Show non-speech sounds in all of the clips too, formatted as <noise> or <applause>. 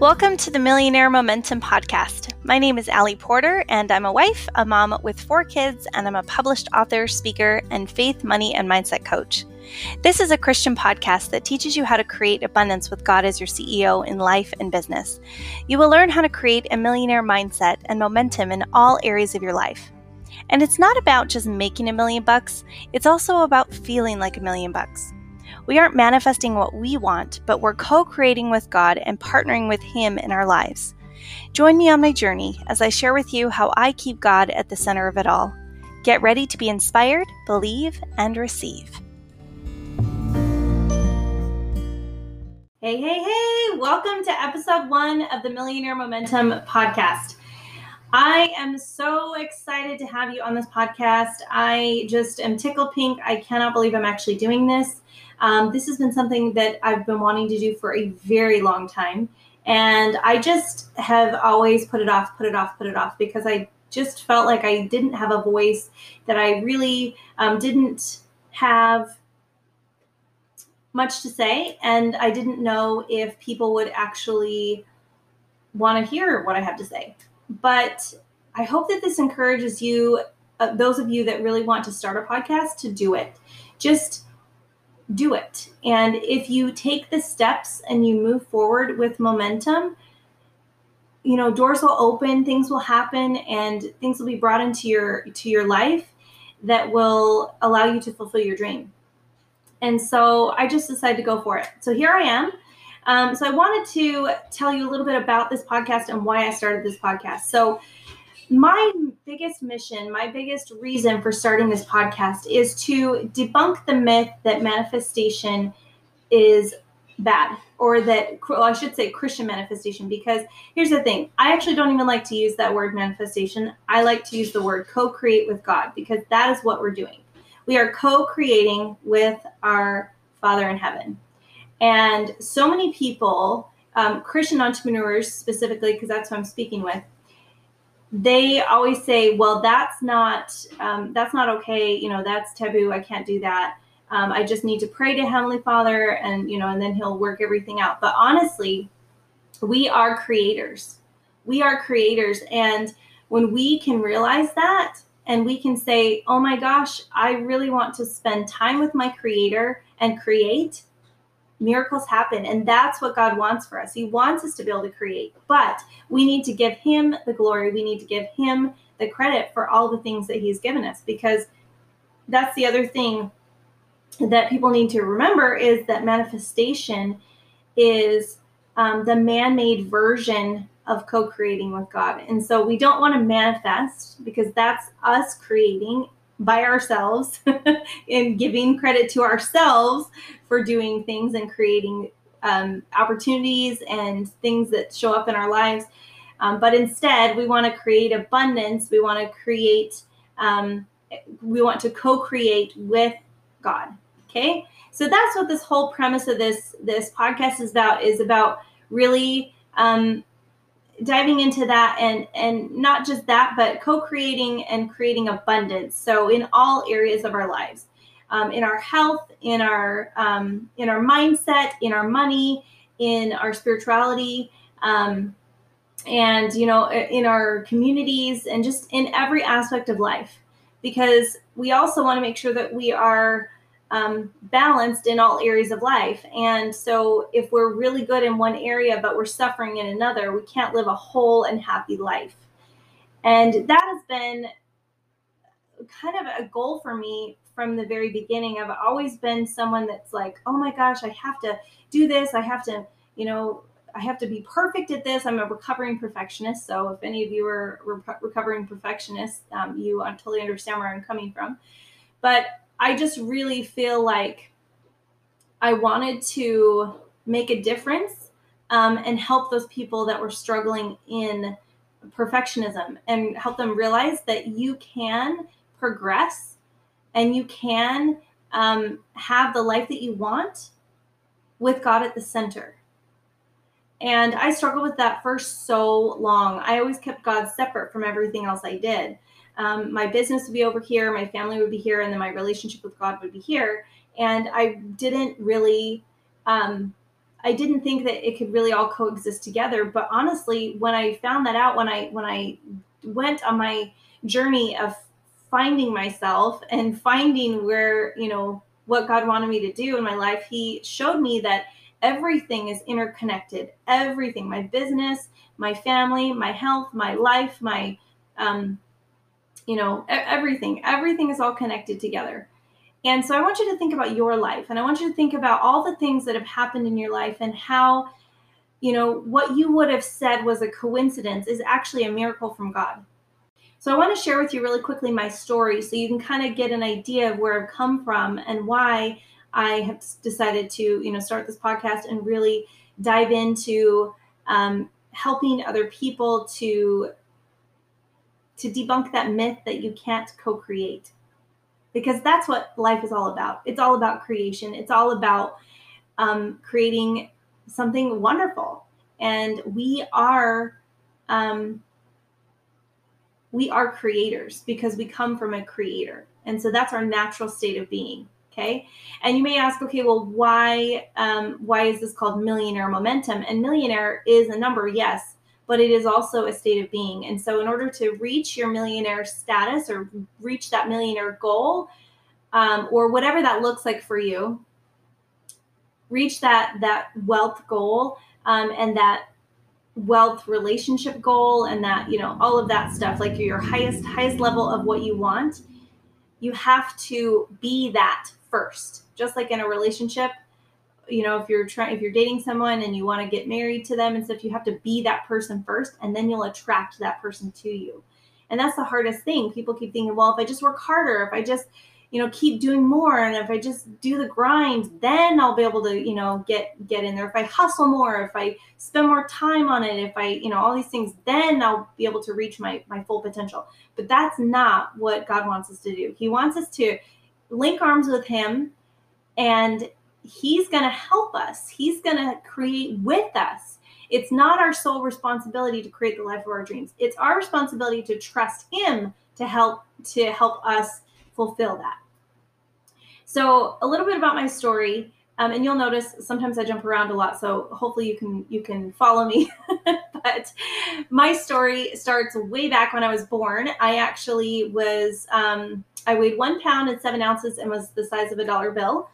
Welcome to the Millionaire Momentum Podcast. My name is Allie Porter, and I'm a wife, a mom with four kids, and I'm a published author, speaker, and faith, money, and mindset coach. This is a Christian podcast that teaches you how to create abundance with God as your CEO in life and business. You will learn how to create a millionaire mindset and momentum in all areas of your life. And it's not about just making a million bucks, it's also about feeling like a million bucks. We aren't manifesting what we want, but we're co creating with God and partnering with Him in our lives. Join me on my journey as I share with you how I keep God at the center of it all. Get ready to be inspired, believe, and receive. Hey, hey, hey! Welcome to episode one of the Millionaire Momentum podcast. I am so excited to have you on this podcast. I just am tickled pink. I cannot believe I'm actually doing this. Um, this has been something that I've been wanting to do for a very long time. And I just have always put it off, put it off, put it off because I just felt like I didn't have a voice, that I really um, didn't have much to say. And I didn't know if people would actually want to hear what I have to say. But I hope that this encourages you, uh, those of you that really want to start a podcast, to do it. Just do it. And if you take the steps and you move forward with momentum, you know, doors will open, things will happen and things will be brought into your to your life that will allow you to fulfill your dream. And so I just decided to go for it. So here I am. Um, so I wanted to tell you a little bit about this podcast and why I started this podcast. So my biggest mission, my biggest reason for starting this podcast is to debunk the myth that manifestation is bad or that well, I should say Christian manifestation because here's the thing. I actually don't even like to use that word manifestation. I like to use the word co-create with God because that is what we're doing. We are co-creating with our father in heaven. And so many people um, Christian entrepreneurs specifically because that's who I'm speaking with they always say, "Well, that's not um, that's not okay. You know, that's taboo. I can't do that. Um, I just need to pray to Heavenly Father, and you know, and then He'll work everything out." But honestly, we are creators. We are creators, and when we can realize that, and we can say, "Oh my gosh, I really want to spend time with my Creator and create," miracles happen. And that's what God wants for us. He wants us to be able to create, but we need to give Him the glory. We need to give Him the credit for all the things that He's given us because that's the other thing that people need to remember is that manifestation is um, the man made version of co creating with God. And so we don't want to manifest because that's us creating by ourselves <laughs> and giving credit to ourselves for doing things and creating um, opportunities and things that show up in our lives. Um, but instead, we want to create abundance. We want to create, um, we want to co create with God. Okay. So that's what this whole premise of this this podcast is about is about really um, diving into that and and not just that but co-creating and creating abundance. So in all areas of our lives um, in our health in our um, in our mindset in our money in our spirituality um, and you know in our communities and just in every aspect of life. Because we also want to make sure that we are um, balanced in all areas of life. And so, if we're really good in one area but we're suffering in another, we can't live a whole and happy life. And that has been kind of a goal for me from the very beginning. I've always been someone that's like, oh my gosh, I have to do this. I have to, you know, I have to be perfect at this. I'm a recovering perfectionist. So, if any of you are re- recovering perfectionists, um, you totally understand where I'm coming from. But I just really feel like I wanted to make a difference um, and help those people that were struggling in perfectionism and help them realize that you can progress and you can um, have the life that you want with God at the center. And I struggled with that for so long. I always kept God separate from everything else I did um, my business would be over here, my family would be here, and then my relationship with God would be here. And I didn't really um, I didn't think that it could really all coexist together. But honestly, when I found that out, when I when I went on my journey of finding myself and finding where you know what God wanted me to do in my life, He showed me that everything is interconnected. Everything, my business, my family, my health, my life, my um, you know, everything, everything is all connected together. And so I want you to think about your life and I want you to think about all the things that have happened in your life and how, you know, what you would have said was a coincidence is actually a miracle from God. So I want to share with you really quickly my story so you can kind of get an idea of where I've come from and why I have decided to, you know, start this podcast and really dive into um, helping other people to to debunk that myth that you can't co-create because that's what life is all about. It's all about creation. It's all about um, creating something wonderful, and we are um, we are creators because we come from a creator, and so that's our natural state of being. Okay, and you may ask, okay, well, why um, why is this called millionaire momentum? And millionaire is a number, yes, but it is also a state of being. And so, in order to reach your millionaire status or reach that millionaire goal, um, or whatever that looks like for you, reach that that wealth goal um, and that wealth relationship goal and that you know all of that stuff like your highest highest level of what you want you have to be that first just like in a relationship you know if you're trying if you're dating someone and you want to get married to them and stuff you have to be that person first and then you'll attract that person to you. And that's the hardest thing. People keep thinking well if i just work harder if i just you know keep doing more and if i just do the grind then i'll be able to you know get get in there. If i hustle more if i spend more time on it if i you know all these things then i'll be able to reach my my full potential. But that's not what god wants us to do. He wants us to link arms with him and he's going to help us. He's going to create with us. It's not our sole responsibility to create the life of our dreams. It's our responsibility to trust him to help to help us fulfill that. So, a little bit about my story. Um, and you'll notice sometimes I jump around a lot, so hopefully you can you can follow me. <laughs> but my story starts way back when I was born. I actually was um, I weighed one pound and seven ounces and was the size of a dollar bill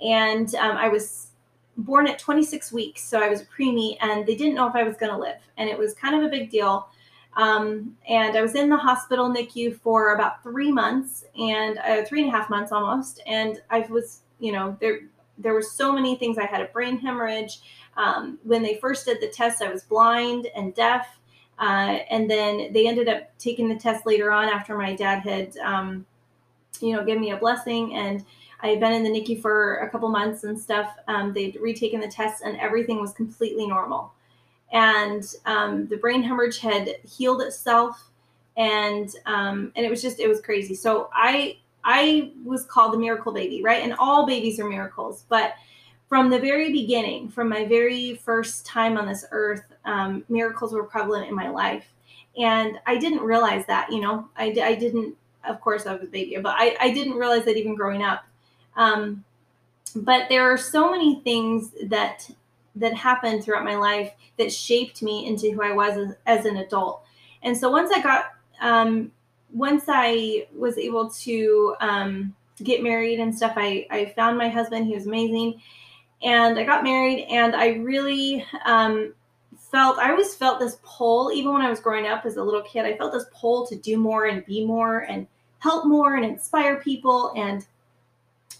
and um, I was born at 26 weeks, so I was preemie, and they didn't know if I was going to live, and it was kind of a big deal. Um, and I was in the hospital NICU for about three months, and uh, three and a half months almost, and I was, you know, there there were so many things. I had a brain hemorrhage. Um, when they first did the test, I was blind and deaf. Uh, and then they ended up taking the test later on after my dad had, um, you know, given me a blessing. And I had been in the NICU for a couple months and stuff. Um, they'd retaken the tests and everything was completely normal. And um, the brain hemorrhage had healed itself, and um, and it was just it was crazy. So I I was called the miracle baby, right? And all babies are miracles, but from the very beginning, from my very first time on this earth, um, miracles were prevalent in my life, and I didn't realize that. You know, I I didn't. Of course, I was a baby, but I, I didn't realize that even growing up. Um, but there are so many things that that happened throughout my life that shaped me into who I was as, as an adult. And so once I got um, once I was able to um, get married and stuff, I, I found my husband. He was amazing. And I got married, and I really um, felt, I always felt this pull, even when I was growing up as a little kid, I felt this pull to do more and be more and help more and inspire people. And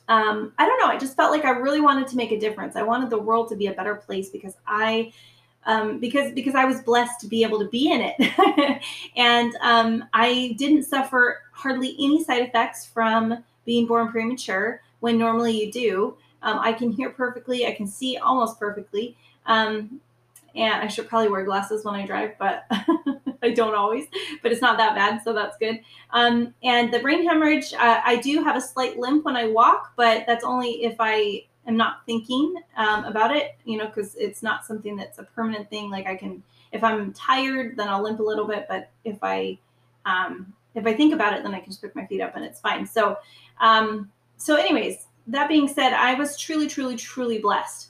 um, I don't know. I just felt like I really wanted to make a difference. I wanted the world to be a better place because I, um, because because I was blessed to be able to be in it, <laughs> and um, I didn't suffer hardly any side effects from being born premature when normally you do. Um, I can hear perfectly. I can see almost perfectly. Um, and I should probably wear glasses when I drive, but <laughs> <laughs> I don't always. But it's not that bad, so that's good. Um, and the brain hemorrhage, uh, I do have a slight limp when I walk, but that's only if I am not thinking um, about it, you know, because it's not something that's a permanent thing. Like I can, if I'm tired, then I'll limp a little bit, but if I um, if I think about it, then I can just pick my feet up and it's fine. So, um, so anyways, that being said, I was truly, truly, truly blessed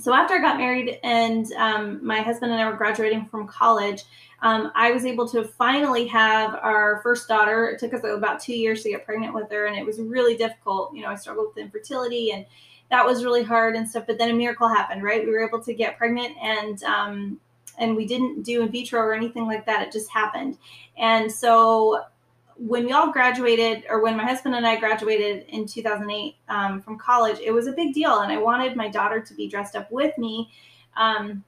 so after I got married and um, my husband and I were graduating from college, um, I was able to finally have our first daughter. It took us about two years to get pregnant with her, and it was really difficult. You know, I struggled with infertility, and that was really hard and stuff. But then a miracle happened, right? We were able to get pregnant, and um, and we didn't do in vitro or anything like that. It just happened, and so when we all graduated, or when my husband and I graduated in 2008 um, from college, it was a big deal. And I wanted my daughter to be dressed up with me um,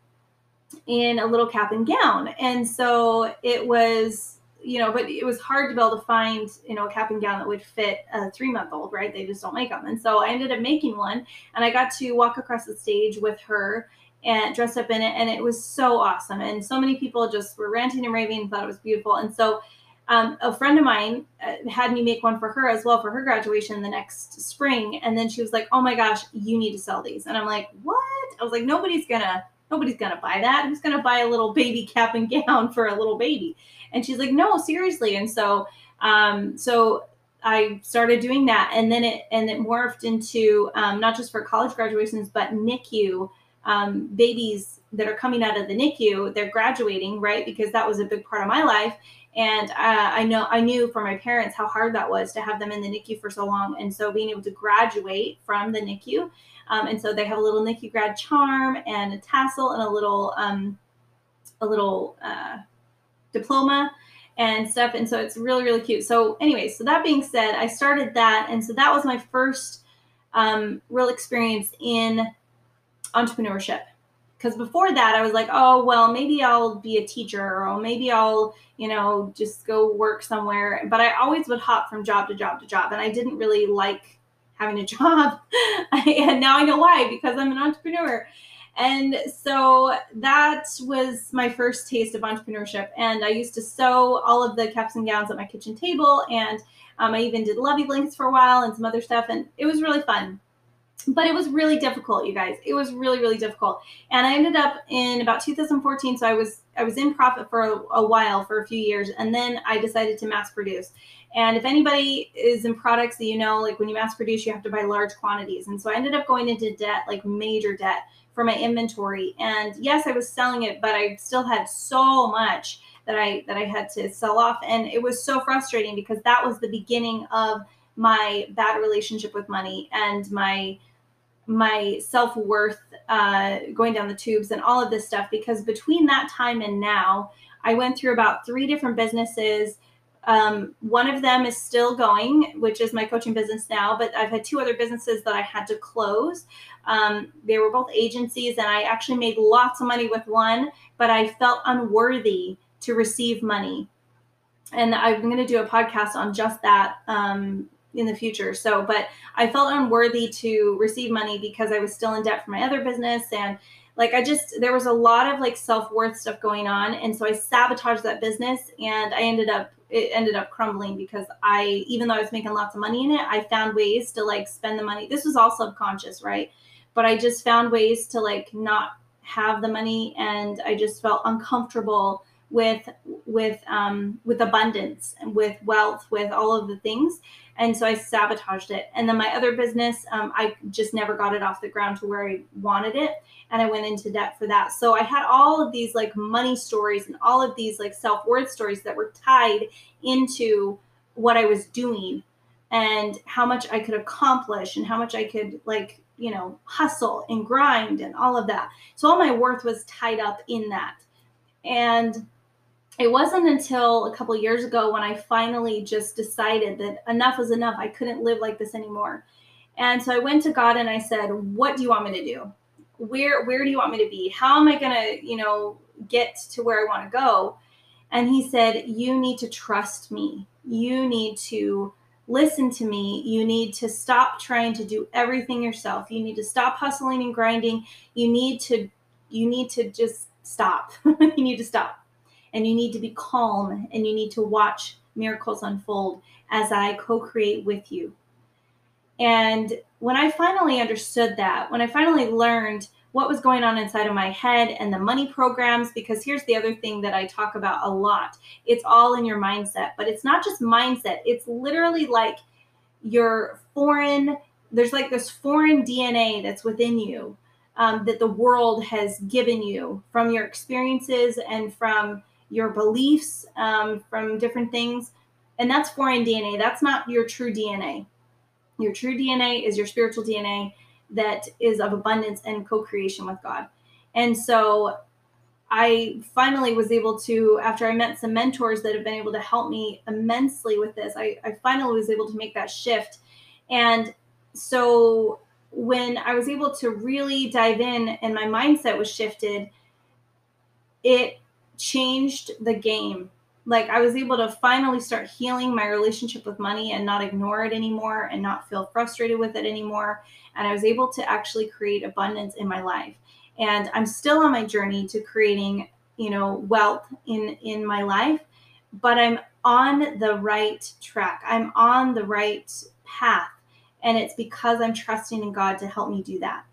in a little cap and gown. And so it was, you know, but it was hard to be able to find, you know, a cap and gown that would fit a three month old, right? They just don't make them. And so I ended up making one and I got to walk across the stage with her and dressed up in it. And it was so awesome. And so many people just were ranting and raving and thought it was beautiful. And so um, a friend of mine uh, had me make one for her as well for her graduation the next spring and then she was like oh my gosh you need to sell these and i'm like what i was like nobody's gonna nobody's gonna buy that. Who's gonna buy a little baby cap and gown for a little baby? And she's like no seriously. And so um, so i started doing that. And then it and it morphed into um, not just for college graduations but nicu um, babies that are coming out of the nicu they're graduating right? Because that was a big part of my life. And uh, I know I knew from my parents how hard that was to have them in the NICU for so long, and so being able to graduate from the NICU, um, and so they have a little NICU grad charm and a tassel and a little um, a little uh, diploma and stuff, and so it's really really cute. So anyway, so that being said, I started that, and so that was my first um, real experience in entrepreneurship. Because before that i was like oh well maybe i'll be a teacher or maybe i'll you know just go work somewhere. But i always would hop from job to job to job. And i didn't really like having a <laughs> job. And now i know why because i'm an entrepreneur. And so that was my first taste of entrepreneurship. And i used to sew all of the caps and gowns at my kitchen table. And um, i even did lovey blankets for a while and some other stuff. And it was really fun but it was really difficult you guys. It was really really difficult. And i ended up in about 2014 so i was i was in profit for a, a, while for a few years and then i decided to mass produce. And if anybody is in products that you know like when you mass produce you have to buy large quantities. And so i ended up going into debt like major debt for my inventory. And yes i was selling it but i still had so much that i that i had to sell off. And it was so frustrating because that was the beginning of my bad relationship with money and my my self worth uh, going down the tubes and all of this stuff because between that time and now, I went through about three different businesses. Um, one of them is still going, which is my coaching business now, but I've had two other businesses that I had to close. Um, they were both agencies, and I actually made lots of money with one, but I felt unworthy to receive money. And I'm going to do a podcast on just that um, in the future. So, but I felt unworthy to receive money because I was still in debt for my other business and like I just there was a lot of like self-worth stuff going on and so I sabotaged that business and I ended up it ended up crumbling because I even though I was making lots of money in it, I found ways to like spend the money. This was all subconscious, right? But I just found ways to like not have the money and I just felt uncomfortable with with um with abundance and with wealth with all of the things and so I sabotaged it. And then my other business, um, I just never got it off the ground to where I wanted it, and I went into debt for that. So I had all of these like money stories and all of these like self worth stories that were tied into what I was doing and how much I could accomplish and how much I could like you know hustle and grind and all of that. So all my worth was tied up in that, and it wasn't until a couple years ago when I finally just decided that enough was enough. I couldn't live like this anymore. And so I went to God and I said, "What do you want me to do? Where where do you want me to be? How am I going to, you know, get to where I want to go?" And he said, "You need to trust me. You need to listen to me. You need to stop trying to do everything yourself. You need to stop hustling and grinding. You need to you need to just stop. <laughs> you need to stop." And you need to be calm and you need to watch miracles unfold as I co create with you. And when I finally understood that, when I finally learned what was going on inside of my head and the money programs, because here's the other thing that I talk about a lot it's all in your mindset, but it's not just mindset, it's literally like your foreign, there's like this foreign DNA that's within you um, that the world has given you from your experiences and from your beliefs, um, from different things. And that's foreign DNA. That's not your true DNA. Your true DNA is your spiritual DNA that is of abundance and co creation with God. And so I finally was able to, after I met some mentors that have been able to help me immensely with this, I, I finally was able to make that shift. And so when I was able to really dive in and my mindset was shifted, it changed the game. Like I was able to finally start healing my relationship with money and not ignore it anymore and not feel frustrated with it anymore. And I was able to actually create abundance in my life and i'm still on my journey to creating you know wealth in in my life but i'm on the right track i'm on the right path and it's because i'm trusting in god to help me do that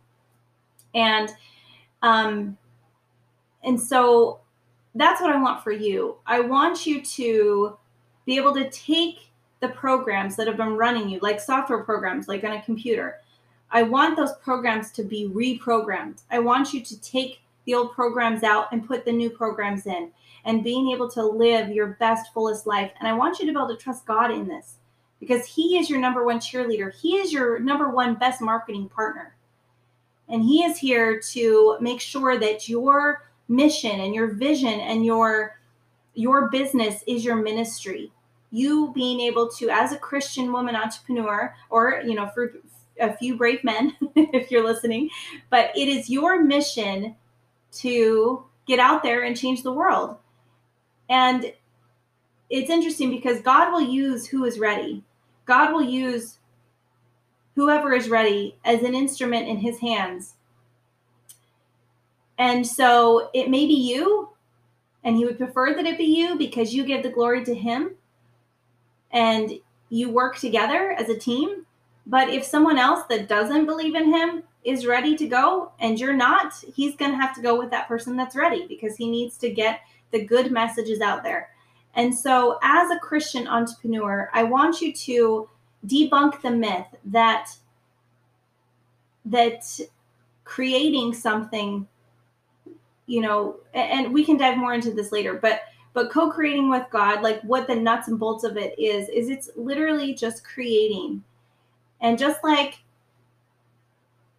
and um and so that's what i want for you i want you to be able to take the programs that have been running you like software programs like on a computer I want those programs to be reprogrammed. I want you to take the old programs out and put the new programs in and being able to live your best, fullest life. And I want you to be able to trust God in this because He is your number one cheerleader. He is your number one best marketing partner. And He is here to make sure that your mission and your vision and your your business is your ministry you being able to as a christian woman entrepreneur or you know for a few brave men <laughs> if you're listening, but it is your mission to get out there and change the world. And it's interesting because God will use who is ready. God will use whoever is ready as an instrument in his hands. And so it may be you, and he would prefer that it be you because you give the glory to him and you work together as a team but if someone else that doesn't believe in him is ready to go and you're not, he's going to have to go with that person that's ready because he needs to get the good messages out there. And so, as a Christian entrepreneur, I want you to debunk the myth that that creating something you know and we can dive more into this later but but co-creating with god like what the nuts and bolts of it is is it's literally just creating and just like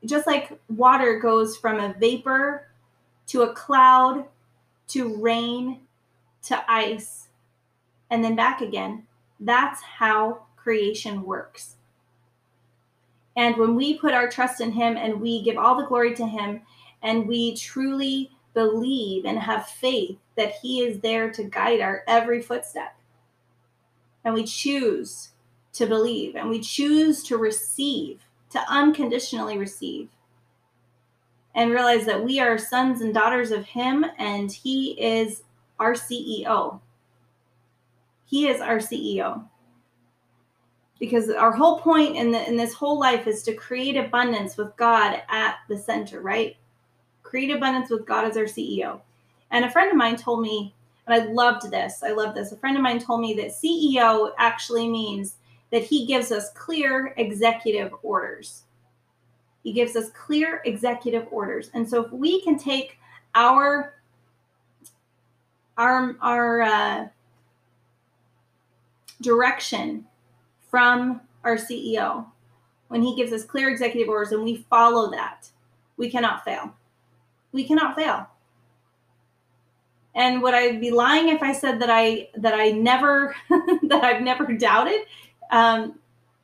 just like water goes from a vapor to a cloud to rain to ice and then back again, that's how creation works. And when we put our trust in Him and we give all the glory to Him and we truly believe and have faith that He is there to guide our every footstep, and we choose to believe and we choose to receive, to unconditionally receive, and realize that we are sons and daughters of Him and He is our CEO. He is our CEO. Because our whole point in, the, in this whole life is to create abundance with God at the center, right? Create abundance with God as our CEO. And a friend of mine told me, and I loved this. I love this. A friend of mine told me that CEO actually means that he gives us clear executive orders. He gives us clear executive orders. And so if we can take our our our uh, direction from our CEO when he gives us clear executive orders and we follow that, we cannot fail. We cannot fail. And would I be lying if I said that I that I never <laughs> that I've never doubted um,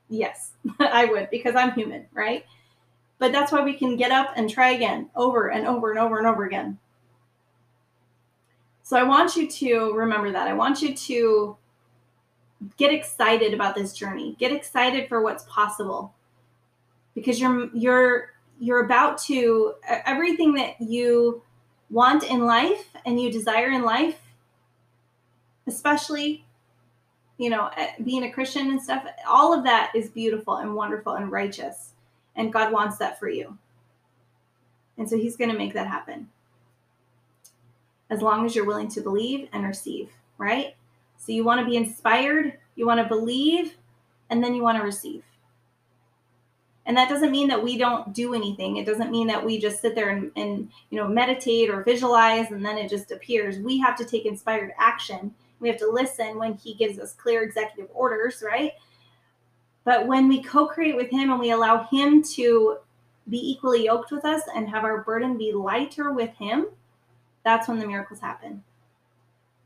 yes, <laughs> I would because I'm human, right? But that's why we can get up and try again over and over and over and over again. So I want you to remember that. I want you to get excited about this journey. Get excited for what's possible. Because you're you're you're about to everything that you want in life and you desire in life, especially you know, eh, being a Christian and stuff, all of that is beautiful and wonderful and righteous. And God wants that for you. And so He's going to make that happen. As long as you're willing to believe and receive, right? So you want to be inspired, you want to believe, and then you want to receive. And that doesn't mean that we don't do anything. It doesn't mean that we just sit there and, and you know meditate or visualize and then it just appears. We have to take inspired action. We have to listen when he gives us clear executive orders, right? But when we co-create with him and we allow him to be equally yoked with us and have our burden be lighter with him, that's when the miracles happen.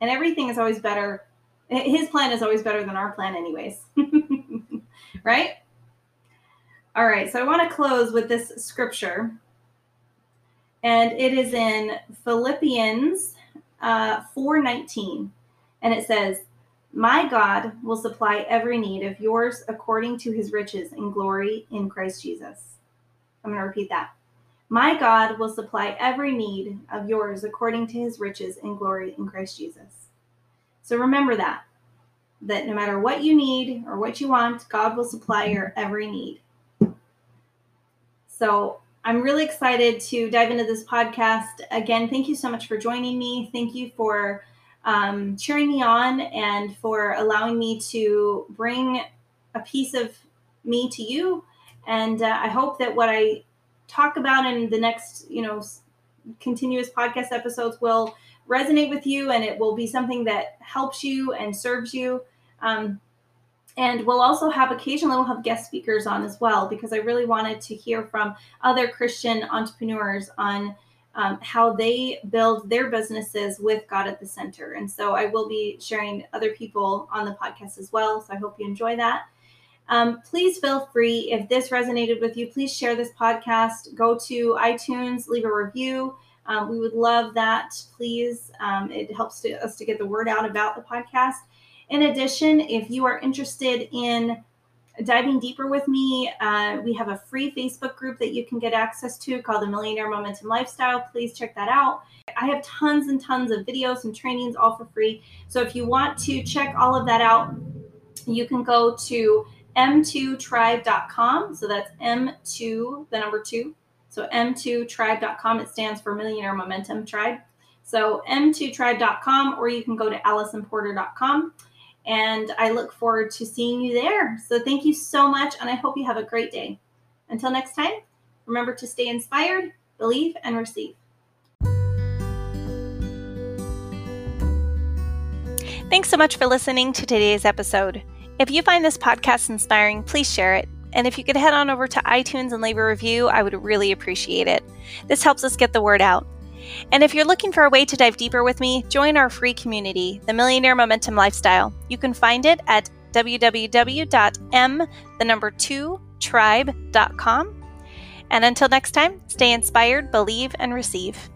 And everything is always better. His plan is always better than our plan, anyways. <laughs> right? All right, so I want to close with this scripture. And it is in Philippians uh, 4:19. And it says, "My God will supply every need of yours according to his riches and glory in Christ Jesus." I'm going to repeat that. My God will supply every need of yours according to his riches and glory in Christ Jesus. So remember that, that no matter what you need or what you want, God will supply your every need. So I'm really excited to dive into this podcast. Again, thank you so much for joining me. Thank you for um, cheering me on and for allowing me to bring a piece of me to you. And uh, I hope that what I talk about in the next, you know, continuous podcast episodes will resonate with you and it will be something that helps you and serves you. Um, and we'll also have occasionally we'll have guest speakers on as well because I really wanted to hear from other Christian entrepreneurs on um, how they build their businesses with God at the center. And so I will be sharing other people on the podcast as well. So I hope you enjoy that. Um, please feel free, if this resonated with you, please share this podcast. Go to iTunes, leave a review. Um, we would love that, please. Um, it helps to, us to get the word out about the podcast. In addition, if you are interested in diving deeper with me, uh, we have a free Facebook group that you can get access to called the Millionaire Momentum Lifestyle. Please check that out. I have tons and tons of videos and trainings all for free. So if you want to check all of that out, you can go to m2tribe.com. So that's M2, the number two. So m2tribe.com. It stands for Millionaire Momentum Tribe. So m2tribe.com, or you can go to alysonporter.com. And I look forward to seeing you there. So thank you so much, and I hope you have a great day. Until next time, remember to stay inspired, believe, and receive. Thanks so much for listening to today's episode. If you find this podcast inspiring, please share it. And if you could head on over to iTunes and leave a review, I would really appreciate it. This helps us get the word out. And if you're looking for a way to dive deeper with me, join our free community, the Millionaire Momentum Lifestyle. You can find it at www.m the number 2 tribe.com. And until next time, stay inspired, believe and receive.